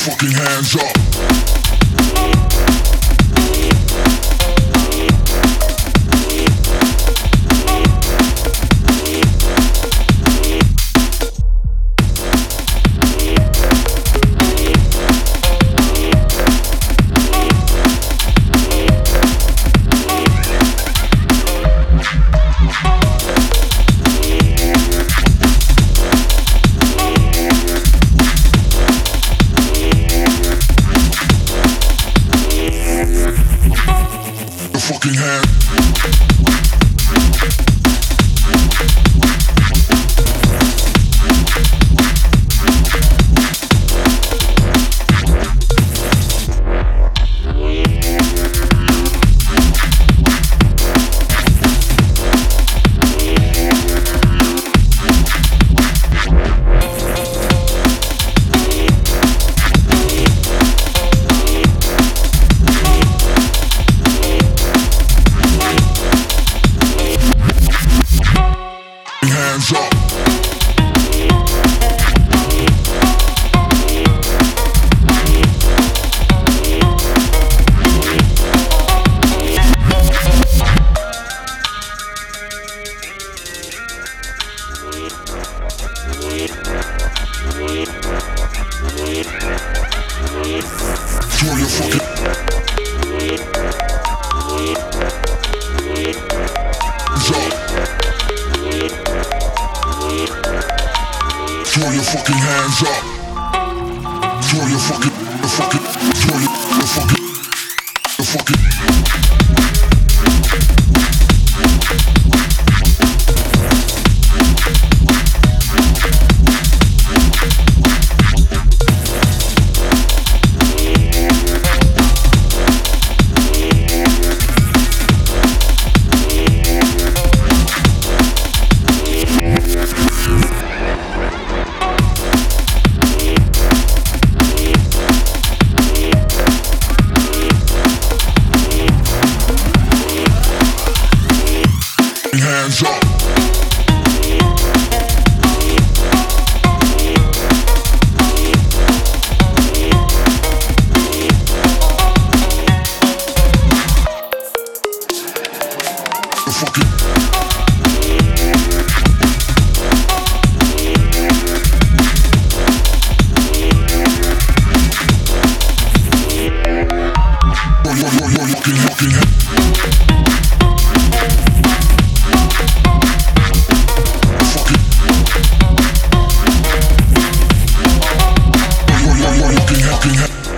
fucking hands up. fucking. Throw your fucking hands up. looking at